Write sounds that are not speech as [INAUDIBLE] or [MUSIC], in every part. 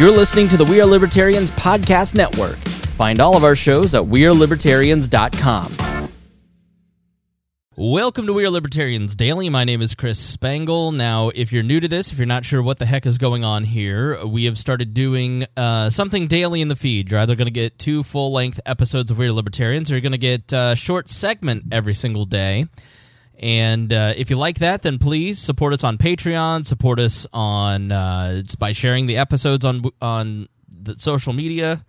You're listening to the We Are Libertarians Podcast Network. Find all of our shows at WeareLibertarians.com. Welcome to We Are Libertarians Daily. My name is Chris Spangle. Now, if you're new to this, if you're not sure what the heck is going on here, we have started doing uh, something daily in the feed. You're either going to get two full length episodes of We Are Libertarians or you're going to get a short segment every single day. And uh, if you like that, then please support us on Patreon. Support us on uh, by sharing the episodes on on the social media.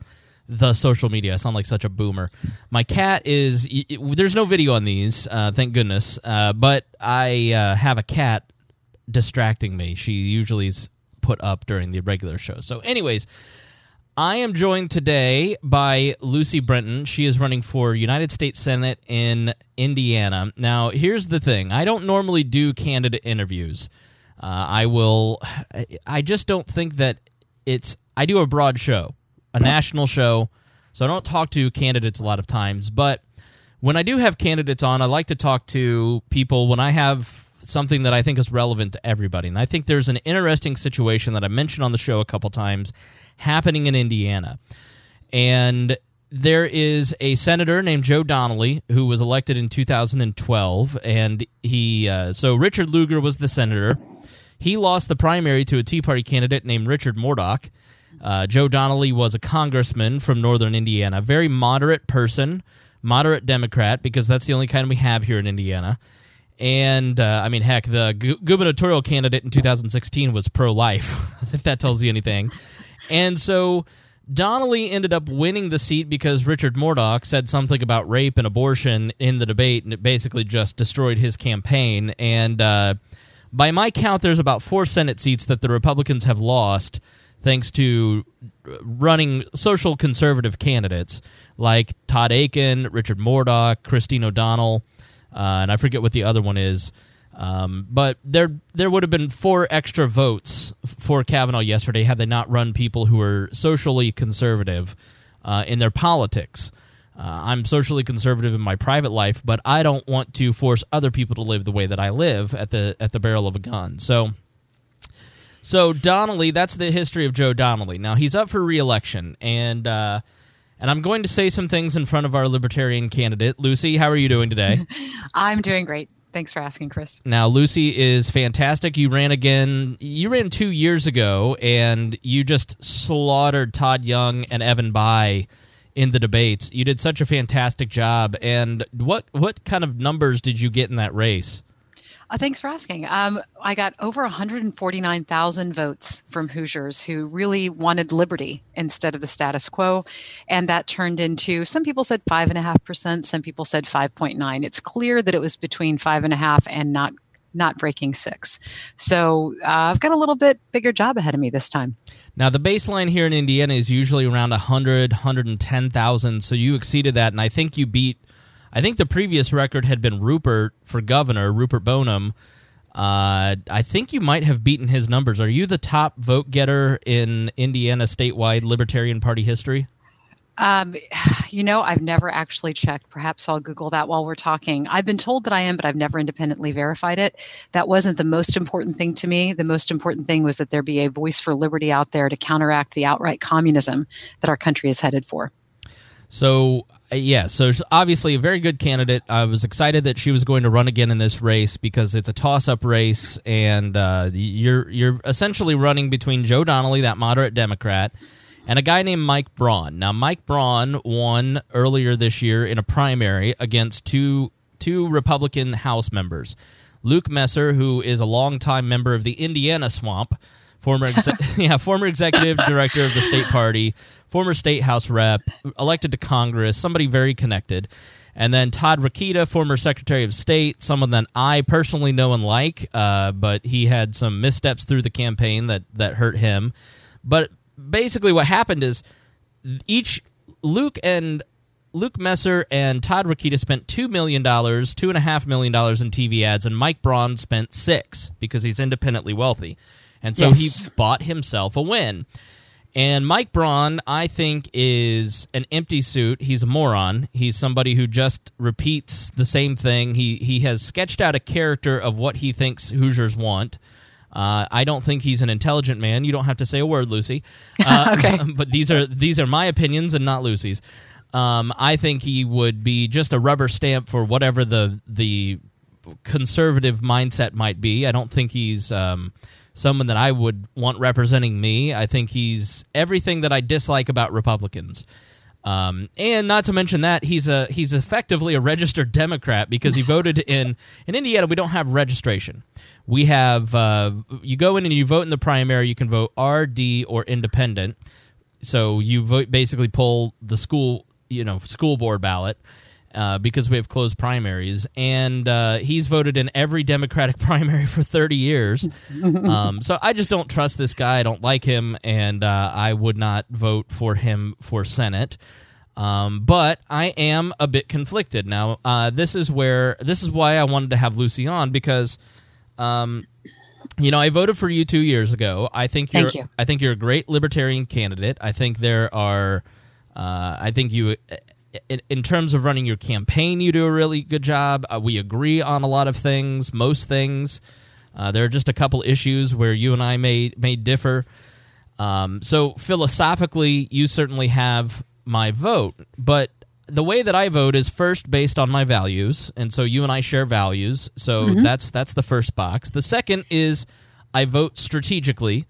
The social media. I sound like such a boomer. My cat is. There's no video on these, uh, thank goodness. Uh, but I uh, have a cat distracting me. She usually is put up during the regular show. So, anyways, I am joined today by Lucy Brenton. She is running for United States Senate in Indiana. Now, here's the thing I don't normally do candidate interviews. Uh, I will, I just don't think that it's, I do a broad show, a national show, so I don't talk to candidates a lot of times. But when I do have candidates on, I like to talk to people when I have something that I think is relevant to everybody. And I think there's an interesting situation that I mentioned on the show a couple times happening in Indiana. And there is a senator named Joe Donnelly who was elected in 2012. And he, uh, so Richard Lugar was the senator. He lost the primary to a Tea Party candidate named Richard Mourdock. Uh, Joe Donnelly was a congressman from northern Indiana, very moderate person, moderate Democrat, because that's the only kind we have here in Indiana. And uh, I mean, heck, the gu- gubernatorial candidate in 2016 was pro life, [LAUGHS] if that tells you anything. And so Donnelly ended up winning the seat because Richard Mourdock said something about rape and abortion in the debate, and it basically just destroyed his campaign. And uh, by my count, there's about four Senate seats that the Republicans have lost thanks to running social conservative candidates like Todd Akin, Richard Mourdock, Christine O'Donnell uh, and I forget what the other one is. Um, but there there would have been four extra votes for Kavanaugh yesterday had they not run people who were socially conservative uh, in their politics. Uh, I'm socially conservative in my private life, but I don't want to force other people to live the way that I live at the at the barrel of a gun. So, so Donnelly, that's the history of Joe Donnelly. Now he's up for reelection, and uh, and I'm going to say some things in front of our libertarian candidate. Lucy, how are you doing today? [LAUGHS] I'm doing great. Thanks for asking, Chris. Now, Lucy is fantastic. You ran again, you ran two years ago, and you just slaughtered Todd Young and Evan Bayh in the debates. You did such a fantastic job. And what, what kind of numbers did you get in that race? Uh, thanks for asking. Um, I got over 149,000 votes from Hoosiers who really wanted liberty instead of the status quo. And that turned into some people said 5.5%, some people said 5.9. It's clear that it was between 5.5 and not not breaking six. So uh, I've got a little bit bigger job ahead of me this time. Now the baseline here in Indiana is usually around 100, 110,000. So you exceeded that, and I think you beat I think the previous record had been Rupert for governor, Rupert Boneham. Uh, I think you might have beaten his numbers. Are you the top vote getter in Indiana statewide Libertarian Party history? Um, [SIGHS] you know, I've never actually checked. Perhaps I'll Google that while we're talking. I've been told that I am, but I've never independently verified it. That wasn't the most important thing to me. The most important thing was that there be a voice for liberty out there to counteract the outright communism that our country is headed for. So yeah, so obviously a very good candidate. I was excited that she was going to run again in this race because it's a toss-up race, and uh, you're you're essentially running between Joe Donnelly, that moderate Democrat, and a guy named Mike Braun. Now, Mike Braun won earlier this year in a primary against two two Republican House members, Luke Messer, who is a longtime member of the Indiana Swamp former exe- [LAUGHS] [LAUGHS] yeah, former executive director of the state party, former state house rep, elected to Congress, somebody very connected. And then Todd Rokita, former Secretary of State, someone that I personally know and like, uh, but he had some missteps through the campaign that that hurt him. But basically, what happened is each Luke and Luke Messer and Todd Rokita spent two million dollars, two and a half million dollars in TV ads, and Mike Braun spent six because he's independently wealthy. And so yes. he bought himself a win. And Mike Braun, I think, is an empty suit. He's a moron. He's somebody who just repeats the same thing. He he has sketched out a character of what he thinks Hoosiers want. Uh, I don't think he's an intelligent man. You don't have to say a word, Lucy. [LAUGHS] Uh, okay. [LAUGHS] But these are these are my opinions and not Lucy's. Um, I think he would be just a rubber stamp for whatever the the conservative mindset might be. I don't think he's um, someone that I would want representing me. I think he's everything that I dislike about Republicans. Um, and not to mention that he's a he's effectively a registered Democrat because he voted [LAUGHS] in in Indiana. We don't have registration. We have uh, you go in and you vote in the primary. You can vote RD or independent. So you vote basically pull the school you know school board ballot. Uh, because we have closed primaries, and uh, he's voted in every Democratic [LAUGHS] primary for 30 years. um, so I just don't trust this guy. I don't like him, and uh, I would not vote for him for Senate. Um, but I am a bit conflicted now. Uh, this is where this is why I wanted to have Lucy on because, um, you know, I voted for you two years ago. I think you're. Thank you. I think you're a great libertarian candidate. I think there are. Uh, I think you in, in, terms of running your campaign, you do a really good job. Uh, we agree on a lot of things, most things. Uh, there are just a couple issues where you and I may may differ. Um, so philosophically, you certainly have my vote, but the way that I vote is first based on my values, and so you and I share values. So mm-hmm. that's that's the first box. The second is I vote strategically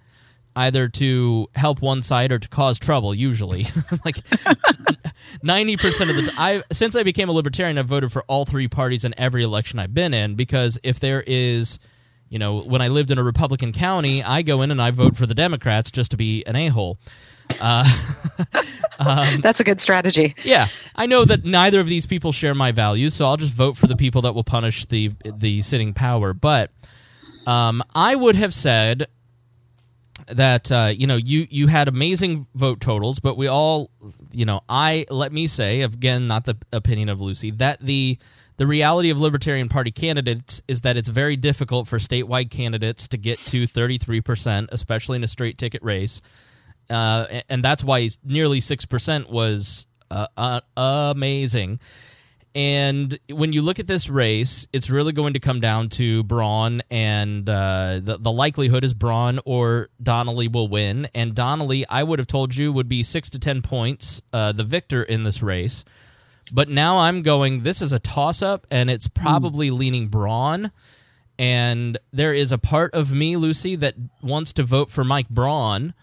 either to help one side or to cause trouble usually [LAUGHS] like [LAUGHS] 90% of the I since I became a libertarian I've voted for all three parties in every election I've been in because if there is you know when I lived in a Republican county I go in and I vote for the Democrats just to be an a-hole uh, [LAUGHS] um, That's a good strategy. Yeah, I know that neither of these people share my values, so I'll just vote for the people that will punish the the sitting power. But um, I would have said that uh, you know you you had amazing vote totals, but we all you know I let me say again not the opinion of Lucy that the the reality of Libertarian Party candidates is that it's very difficult for statewide candidates to get to 33%, especially in a straight ticket race. Uh, and that's why nearly 6% was uh, uh, amazing. And when you look at this race, it's really going to come down to Braun, and uh, the, the likelihood is Braun or Donnelly will win. And Donnelly, I would have told you, would be six to 10 points uh, the victor in this race. But now I'm going, this is a toss up, and it's hmm. probably mm. leaning Braun. And there is a part of me, Lucy, that wants to vote for Mike Braun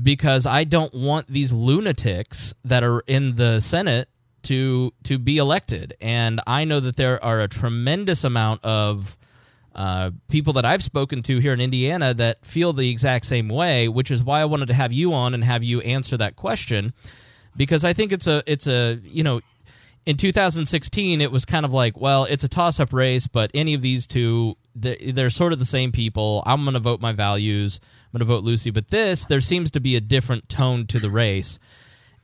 because I don't want these lunatics that are in the Senate to to be elected. And I know that there are a tremendous amount of uh, people that I've spoken to here in Indiana that feel the exact same way, which is why I wanted to have you on and have you answer that question. Because I think it's a it's a you know in 2016 it was kind of like well it's a toss up race but any of these two they're sort of the same people. I'm going to vote my values. I'm going to vote lucy. But this there seems to be a different tone to the race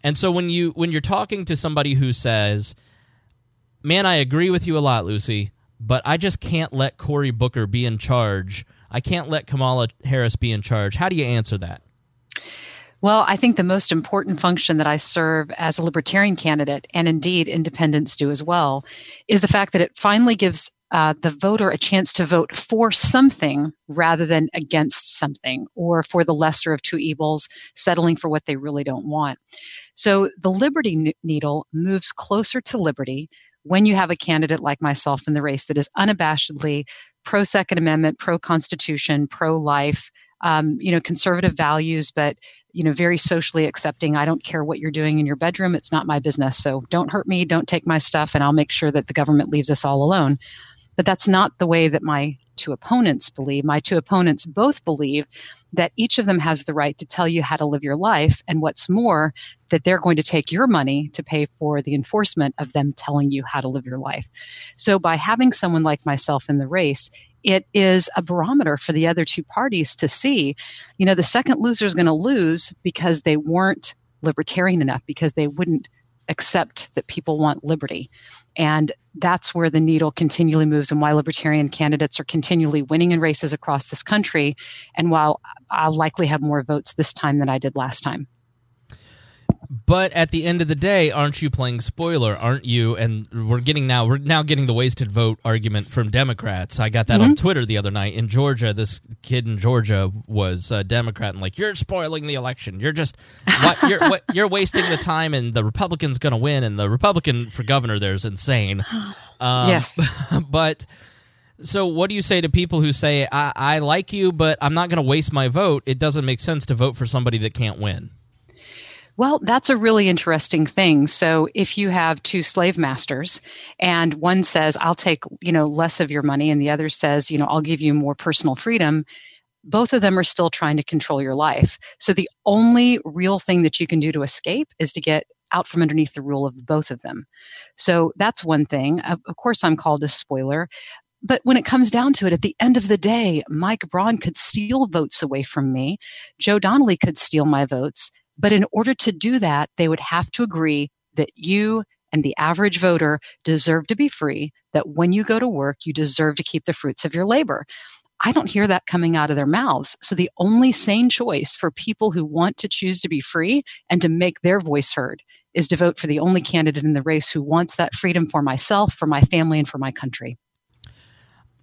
and so when you when you're talking to somebody who says, "Man, I agree with you a lot, Lucy, but I just can't let Cory Booker be in charge. I can't let Kamala Harris be in charge." How do you answer that? Well, I think the most important function that I serve as a libertarian candidate, and indeed independents do as well, is the fact that it finally gives uh, the voter a chance to vote for something rather than against something or for the lesser of two evils, settling for what they really don't want. So the Liberty needle moves closer to liberty when you have a candidate like myself in the race that is unabashedly pro Second Amendment, pro Constitution, pro life, um, you know, conservative values, but you know, very socially accepting. I don't care what you're doing in your bedroom; it's not my business. So don't hurt me, don't take my stuff, and I'll make sure that the government leaves us all alone. But that's not the way that my two opponents believe. My two opponents both believe that each of them has the right to tell you how to live your life. And what's more, that they're going to take your money to pay for the enforcement of them telling you how to live your life. So by having someone like myself in the race, it is a barometer for the other two parties to see, you know, the second loser is going to lose because they weren't libertarian enough, because they wouldn't accept that people want liberty. And that's where the needle continually moves and why libertarian candidates are continually winning in races across this country. And while I'll likely have more votes this time than I did last time. But at the end of the day, aren't you playing spoiler? Aren't you? And we're getting now we're now getting the wasted vote argument from Democrats. I got that mm-hmm. on Twitter the other night in Georgia. This kid in Georgia was a Democrat and like you're spoiling the election. You're just what, you're what, [LAUGHS] you're wasting the time, and the Republican's going to win. And the Republican for governor there is insane. [GASPS] Um, yes, [LAUGHS] but so, what do you say to people who say, I, I like you, but I'm not going to waste my vote? It doesn't make sense to vote for somebody that can't win. Well, that's a really interesting thing. So if you have two slave masters and one says, I'll take, you know, less of your money and the other says, you know, I'll give you more personal freedom, both of them are still trying to control your life. So the only real thing that you can do to escape is to get out from underneath the rule of both of them. So that's one thing. Of course, I'm called a spoiler. But when it comes down to it, at the end of the day, Mike Braun could steal votes away from me. Joe Donnelly could steal my votes. But in order to do that, they would have to agree that you and the average voter deserve to be free, that when you go to work, you deserve to keep the fruits of your labor. I don't hear that coming out of their mouths. So the only sane choice for people who want to choose to be free and to make their voice heard is to vote for the only candidate in the race who wants that freedom for myself, for my family, and for my country.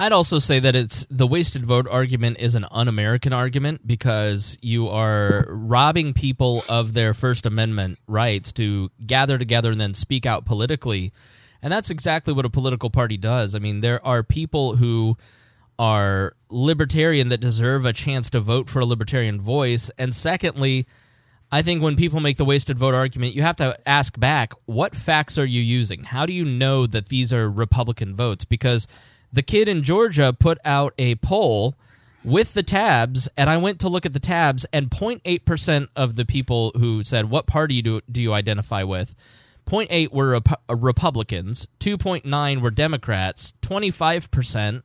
I'd also say that it's the wasted vote argument is an un-American argument because you are robbing people of their First Amendment rights to gather together and then speak out politically. And that's exactly what a political party does. I mean, there are people who are libertarian that deserve a chance to vote for a libertarian voice. And secondly, I think when people make the wasted vote argument, you have to ask back, what facts are you using? How do you know that these are Republican votes? Because the kid in Georgia put out a poll with the tabs, and I went to look at the tabs, and 0.8% of the people who said, What party do, do you identify with? 0.8 were Rep- Republicans, 2.9 were Democrats, 25%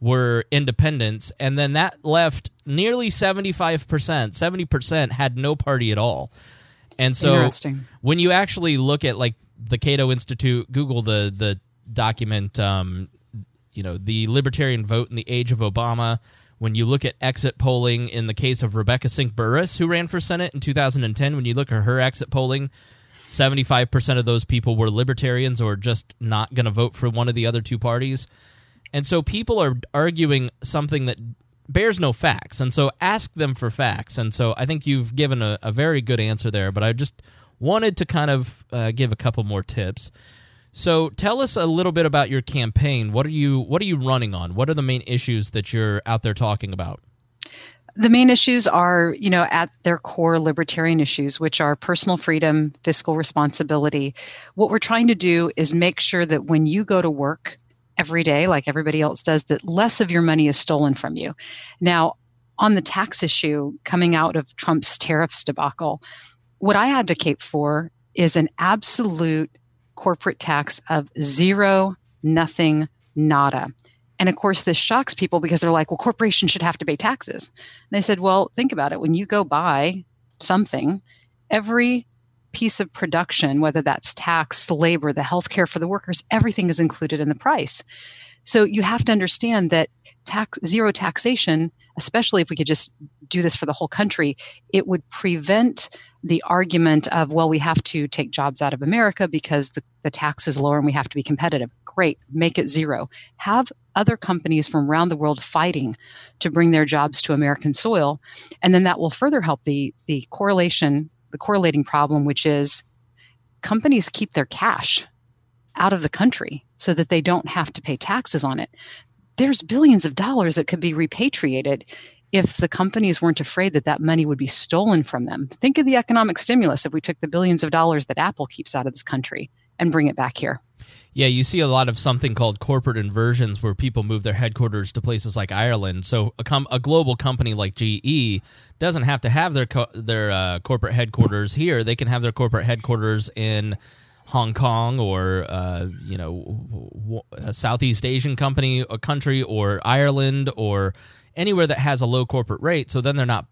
were independents, and then that left nearly 75%. 70% had no party at all. And so when you actually look at like the Cato Institute, Google the the document um, you know the libertarian vote in the age of Obama. When you look at exit polling in the case of Rebecca Sink Burris, who ran for Senate in 2010, when you look at her exit polling, 75% of those people were libertarians or just not going to vote for one of the other two parties. And so people are arguing something that bears no facts. And so ask them for facts. And so I think you've given a, a very good answer there, but I just wanted to kind of uh, give a couple more tips. So tell us a little bit about your campaign. What are you what are you running on? What are the main issues that you're out there talking about? The main issues are, you know, at their core libertarian issues, which are personal freedom, fiscal responsibility. What we're trying to do is make sure that when you go to work every day, like everybody else does, that less of your money is stolen from you. Now, on the tax issue coming out of Trump's tariffs debacle, what I advocate for is an absolute corporate tax of zero, nothing, nada. And of course, this shocks people because they're like, well, corporations should have to pay taxes. And I said, well, think about it. When you go buy something, every piece of production, whether that's tax, labor, the healthcare for the workers, everything is included in the price. So you have to understand that tax zero taxation, especially if we could just do this for the whole country, it would prevent the argument of, well, we have to take jobs out of America because the, the tax is lower and we have to be competitive. Great, make it zero. Have other companies from around the world fighting to bring their jobs to American soil. And then that will further help the, the correlation, the correlating problem, which is companies keep their cash out of the country so that they don't have to pay taxes on it. There's billions of dollars that could be repatriated if the companies weren't afraid that that money would be stolen from them. Think of the economic stimulus if we took the billions of dollars that Apple keeps out of this country and bring it back here. Yeah, you see a lot of something called corporate inversions where people move their headquarters to places like Ireland. So a, com- a global company like GE doesn't have to have their co- their uh, corporate headquarters here. They can have their corporate headquarters in Hong Kong or uh, you know a Southeast Asian company, a country, or Ireland, or anywhere that has a low corporate rate. So then they're not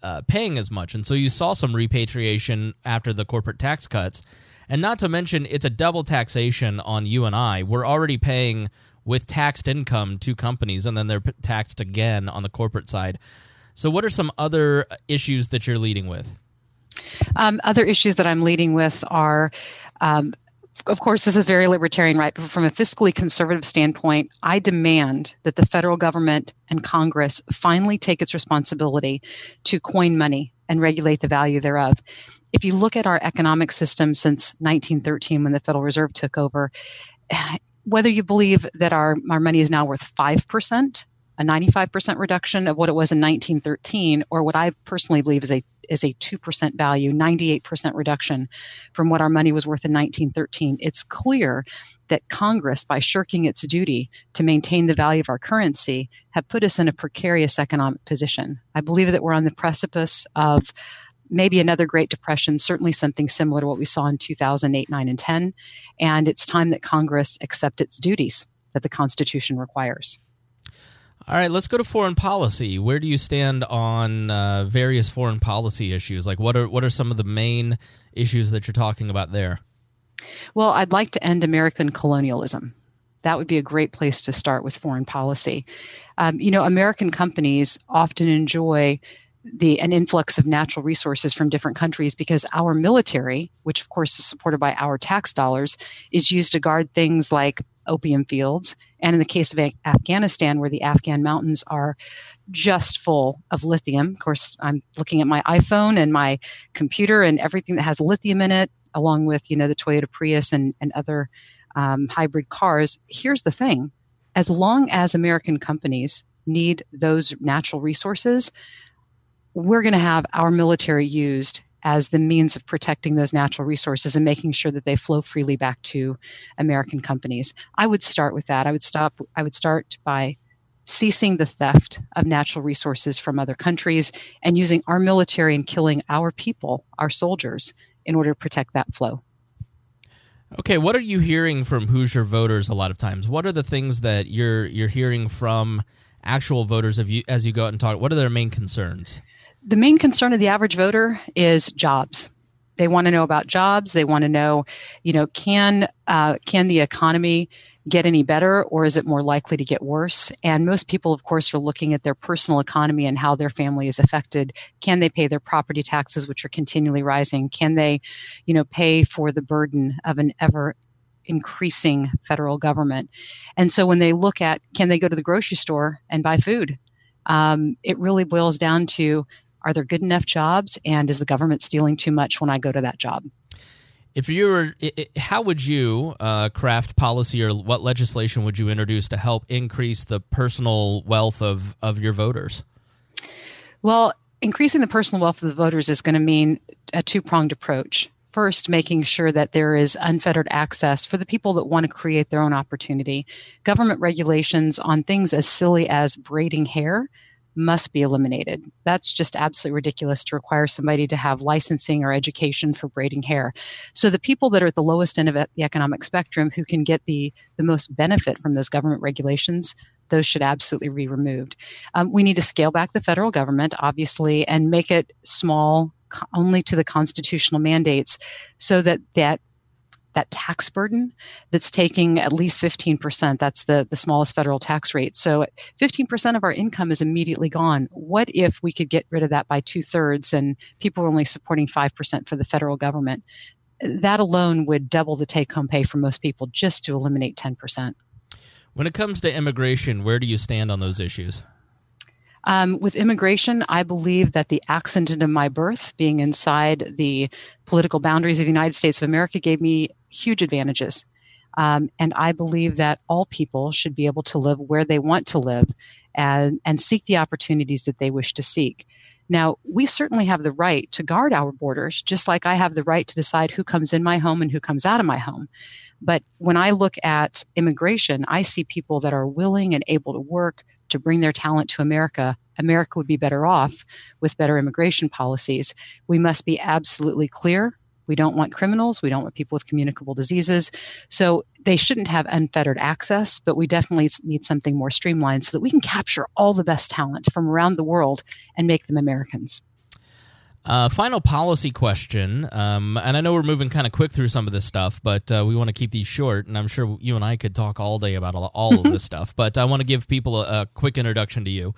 uh, paying as much. And so you saw some repatriation after the corporate tax cuts. And not to mention, it's a double taxation on you and I. We're already paying with taxed income to companies, and then they're taxed again on the corporate side. So, what are some other issues that you're leading with? Um, other issues that I'm leading with are um, of course, this is very libertarian, right? But from a fiscally conservative standpoint, I demand that the federal government and Congress finally take its responsibility to coin money and regulate the value thereof. If you look at our economic system since 1913, when the Federal Reserve took over, whether you believe that our, our money is now worth 5%, a 95% reduction of what it was in 1913, or what I personally believe is a is a 2% value, 98% reduction from what our money was worth in 1913. It's clear that Congress, by shirking its duty to maintain the value of our currency, have put us in a precarious economic position. I believe that we're on the precipice of maybe another Great Depression, certainly something similar to what we saw in 2008, 9, and 10. And it's time that Congress accept its duties that the Constitution requires. All right, let's go to foreign policy. Where do you stand on uh, various foreign policy issues? Like, what are what are some of the main issues that you're talking about there? Well, I'd like to end American colonialism. That would be a great place to start with foreign policy. Um, you know, American companies often enjoy the an influx of natural resources from different countries because our military, which of course is supported by our tax dollars, is used to guard things like opium fields and in the case of Afghanistan, where the Afghan mountains are just full of lithium, of course, I'm looking at my iPhone and my computer and everything that has lithium in it, along with you know the Toyota Prius and, and other um, hybrid cars. Here's the thing: as long as American companies need those natural resources, we're going to have our military used as the means of protecting those natural resources and making sure that they flow freely back to American companies. I would start with that. I would stop I would start by ceasing the theft of natural resources from other countries and using our military and killing our people, our soldiers in order to protect that flow. Okay, what are you hearing from Hoosier voters a lot of times? What are the things that you're you're hearing from actual voters of you, as you go out and talk? What are their main concerns? The main concern of the average voter is jobs. They want to know about jobs. They want to know, you know, can uh, can the economy get any better or is it more likely to get worse? And most people, of course, are looking at their personal economy and how their family is affected. Can they pay their property taxes, which are continually rising? Can they, you know, pay for the burden of an ever increasing federal government? And so when they look at can they go to the grocery store and buy food? Um, it really boils down to are there good enough jobs? And is the government stealing too much when I go to that job? If you were, how would you uh, craft policy or what legislation would you introduce to help increase the personal wealth of, of your voters? Well, increasing the personal wealth of the voters is going to mean a two pronged approach. First, making sure that there is unfettered access for the people that want to create their own opportunity. Government regulations on things as silly as braiding hair must be eliminated. That's just absolutely ridiculous to require somebody to have licensing or education for braiding hair. So the people that are at the lowest end of the economic spectrum who can get the, the most benefit from those government regulations those should absolutely be removed. Um, we need to scale back the federal government, obviously, and make it small only to the constitutional mandates so that that that tax burden that's taking at least 15%. That's the, the smallest federal tax rate. So 15% of our income is immediately gone. What if we could get rid of that by two thirds and people are only supporting 5% for the federal government? That alone would double the take home pay for most people just to eliminate 10%. When it comes to immigration, where do you stand on those issues? Um, with immigration, I believe that the accident of my birth, being inside the political boundaries of the United States of America, gave me huge advantages. Um, and I believe that all people should be able to live where they want to live and, and seek the opportunities that they wish to seek. Now, we certainly have the right to guard our borders, just like I have the right to decide who comes in my home and who comes out of my home. But when I look at immigration, I see people that are willing and able to work to bring their talent to America. America would be better off with better immigration policies. We must be absolutely clear we don't want criminals. We don't want people with communicable diseases. So they shouldn't have unfettered access, but we definitely need something more streamlined so that we can capture all the best talent from around the world and make them Americans. Uh, final policy question, um, and I know we're moving kind of quick through some of this stuff, but uh, we want to keep these short. And I'm sure you and I could talk all day about all, all of this [LAUGHS] stuff, but I want to give people a, a quick introduction to you.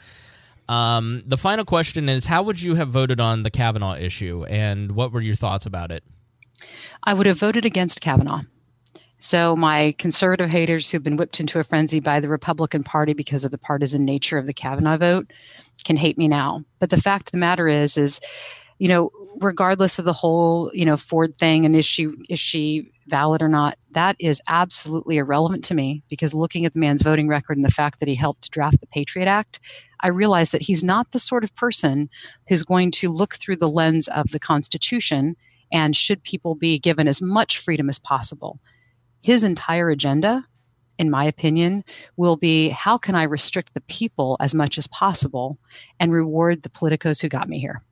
Um, the final question is How would you have voted on the Kavanaugh issue, and what were your thoughts about it? I would have voted against Kavanaugh. So, my conservative haters who've been whipped into a frenzy by the Republican Party because of the partisan nature of the Kavanaugh vote can hate me now. But the fact of the matter is, is you know, regardless of the whole, you know, Ford thing and is she is she valid or not, that is absolutely irrelevant to me because looking at the man's voting record and the fact that he helped draft the Patriot Act, I realize that he's not the sort of person who's going to look through the lens of the Constitution and should people be given as much freedom as possible his entire agenda, in my opinion, will be how can I restrict the people as much as possible and reward the politicos who got me here.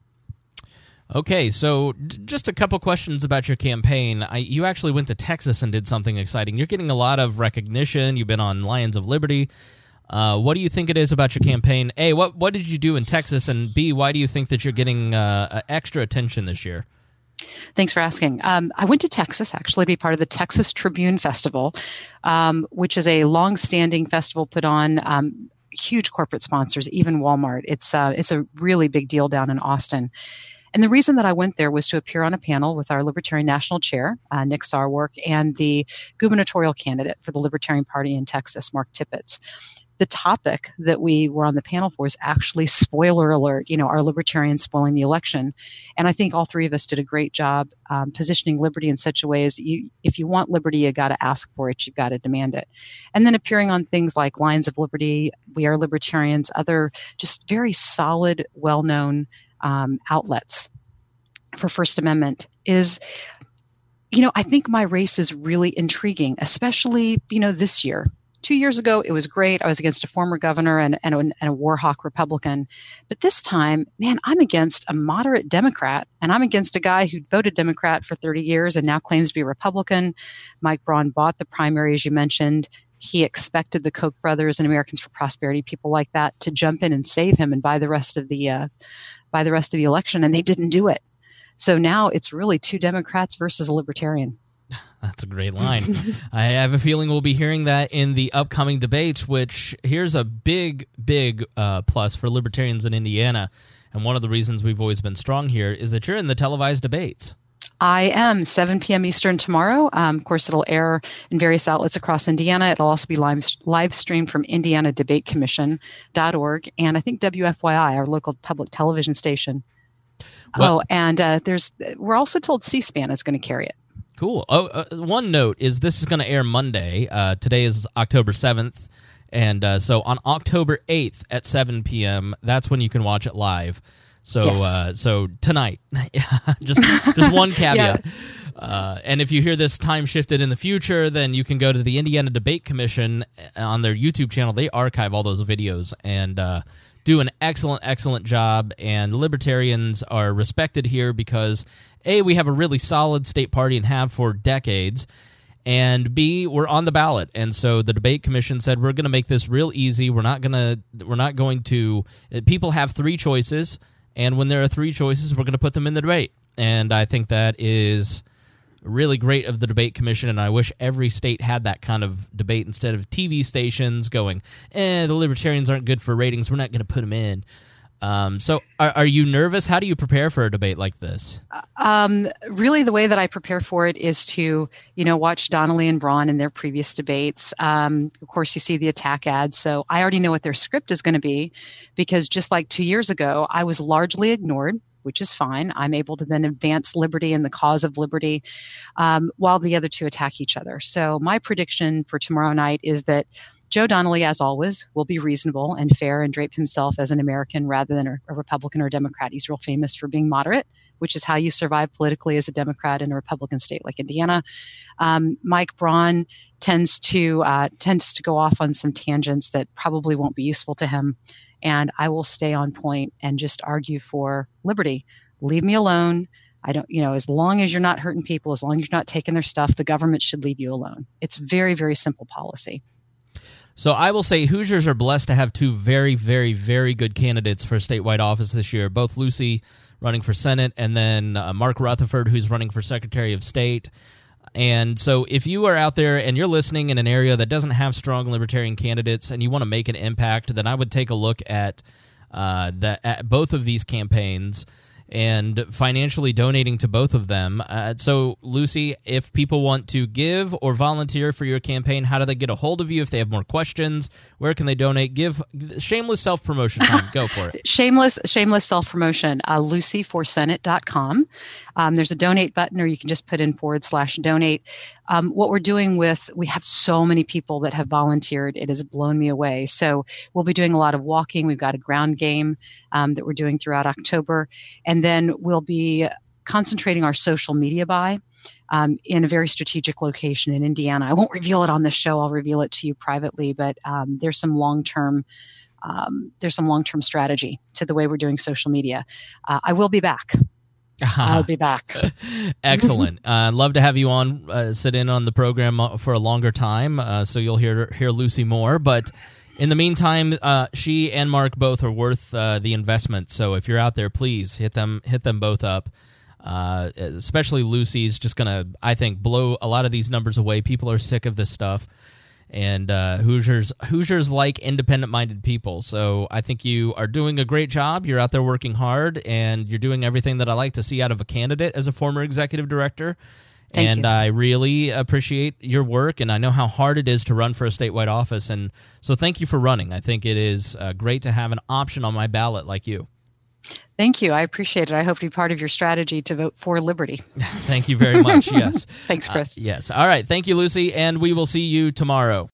Okay, so just a couple questions about your campaign. I, you actually went to Texas and did something exciting. You're getting a lot of recognition. You've been on Lions of Liberty. Uh, what do you think it is about your campaign? A, what what did you do in Texas, and B, why do you think that you're getting uh, extra attention this year? Thanks for asking. Um, I went to Texas actually to be part of the Texas Tribune Festival, um, which is a long-standing festival put on um, huge corporate sponsors, even Walmart. It's uh, it's a really big deal down in Austin. And the reason that I went there was to appear on a panel with our Libertarian National Chair, uh, Nick Sarwark, and the gubernatorial candidate for the Libertarian Party in Texas, Mark Tippett the topic that we were on the panel for is actually spoiler alert, you know, are libertarians spoiling the election? And I think all three of us did a great job um, positioning liberty in such a way as you, if you want liberty, you got to ask for it, you've got to demand it. And then appearing on things like Lions of Liberty, We Are Libertarians, other just very solid, well known um, outlets for First Amendment is you know, I think my race is really intriguing, especially, you know, this year two years ago, it was great. I was against a former governor and, and, and a war hawk Republican. But this time, man, I'm against a moderate Democrat, and I'm against a guy who voted Democrat for 30 years and now claims to be a Republican. Mike Braun bought the primary, as you mentioned. He expected the Koch brothers and Americans for Prosperity, people like that, to jump in and save him and buy the rest of the uh, buy the rest of the election, and they didn't do it. So now it's really two Democrats versus a libertarian. [LAUGHS] That's a great line. I have a feeling we'll be hearing that in the upcoming debates, which here's a big, big uh, plus for libertarians in Indiana. And one of the reasons we've always been strong here is that you're in the televised debates. I am 7 p.m. Eastern tomorrow. Um, of course, it'll air in various outlets across Indiana. It'll also be live, live streamed from IndianaDebateCommission.org and I think WFYI, our local public television station. Well, oh, and uh, there's we're also told C-SPAN is going to carry it. Cool. Oh, uh, one note is this is going to air Monday. Uh, today is October 7th. And uh, so on October 8th at 7 p.m., that's when you can watch it live. So yes. uh, so tonight, [LAUGHS] just just one [LAUGHS] caveat. yeah. uh, and if you hear this time shifted in the future, then you can go to the Indiana Debate Commission uh, on their YouTube channel. They archive all those videos and uh, do an excellent, excellent job. And libertarians are respected here because a, we have a really solid state party and have for decades. And B, we're on the ballot. And so the debate commission said we're going to make this real easy. We're not going to we're not going to people have three choices and when there are three choices, we're going to put them in the debate. And I think that is really great of the debate commission and i wish every state had that kind of debate instead of tv stations going eh the libertarians aren't good for ratings we're not going to put them in um, so, are, are, you nervous? How do you prepare for a debate like this? Um, really, the way that I prepare for it is to, you know, watch Donnelly and Braun in their previous debates. Um, of course, you see the attack ads, so I already know what their script is going to be, because just like two years ago, I was largely ignored. Which is fine. I'm able to then advance liberty and the cause of liberty um, while the other two attack each other. So, my prediction for tomorrow night is that Joe Donnelly, as always, will be reasonable and fair and drape himself as an American rather than a, a Republican or Democrat. He's real famous for being moderate, which is how you survive politically as a Democrat in a Republican state like Indiana. Um, Mike Braun tends to uh, tends to go off on some tangents that probably won't be useful to him, and I will stay on point and just argue for liberty. Leave me alone. I don't, you know, as long as you're not hurting people, as long as you're not taking their stuff, the government should leave you alone. It's very, very simple policy. So I will say Hoosiers are blessed to have two very, very, very good candidates for statewide office this year. Both Lucy running for Senate, and then uh, Mark Rutherford, who's running for Secretary of State. And so, if you are out there and you're listening in an area that doesn't have strong libertarian candidates and you want to make an impact, then I would take a look at uh, that at both of these campaigns and financially donating to both of them. Uh, so, Lucy, if people want to give or volunteer for your campaign, how do they get a hold of you? If they have more questions, where can they donate? Give shameless self promotion. Go for it. [LAUGHS] shameless, shameless self promotion. Uh, LucyForSenate.com. Um, there's a donate button, or you can just put in forward slash donate. Um, what we're doing with, we have so many people that have volunteered. It has blown me away. So we'll be doing a lot of walking. We've got a ground game um, that we're doing throughout October. And then we'll be concentrating our social media buy um, in a very strategic location in Indiana. I won't [LAUGHS] reveal it on the show. I'll reveal it to you privately, but um, there's some long term. Um, there's some long-term strategy to the way we're doing social media. Uh, I will be back. [LAUGHS] I'll be back. [LAUGHS] Excellent. I'd uh, love to have you on, uh, sit in on the program uh, for a longer time, uh, so you'll hear hear Lucy more. But in the meantime, uh, she and Mark both are worth uh, the investment. So if you're out there, please hit them hit them both up. especially Lucy's just gonna, I think, blow a lot of these numbers away. People are sick of this stuff and uh, Hoosiers Hoosiers like independent minded people. So I think you are doing a great job. You're out there working hard, and you're doing everything that I like to see out of a candidate as a former executive director. Thank and you. I really appreciate your work, and I know how hard it is to run for a statewide office. And so, thank you for running. I think it is uh, great to have an option on my ballot like you. Thank you. I appreciate it. I hope to be part of your strategy to vote for liberty. [LAUGHS] Thank you very much. Yes. [LAUGHS] Thanks, Chris. Uh, yes. All right. Thank you, Lucy. And we will see you tomorrow.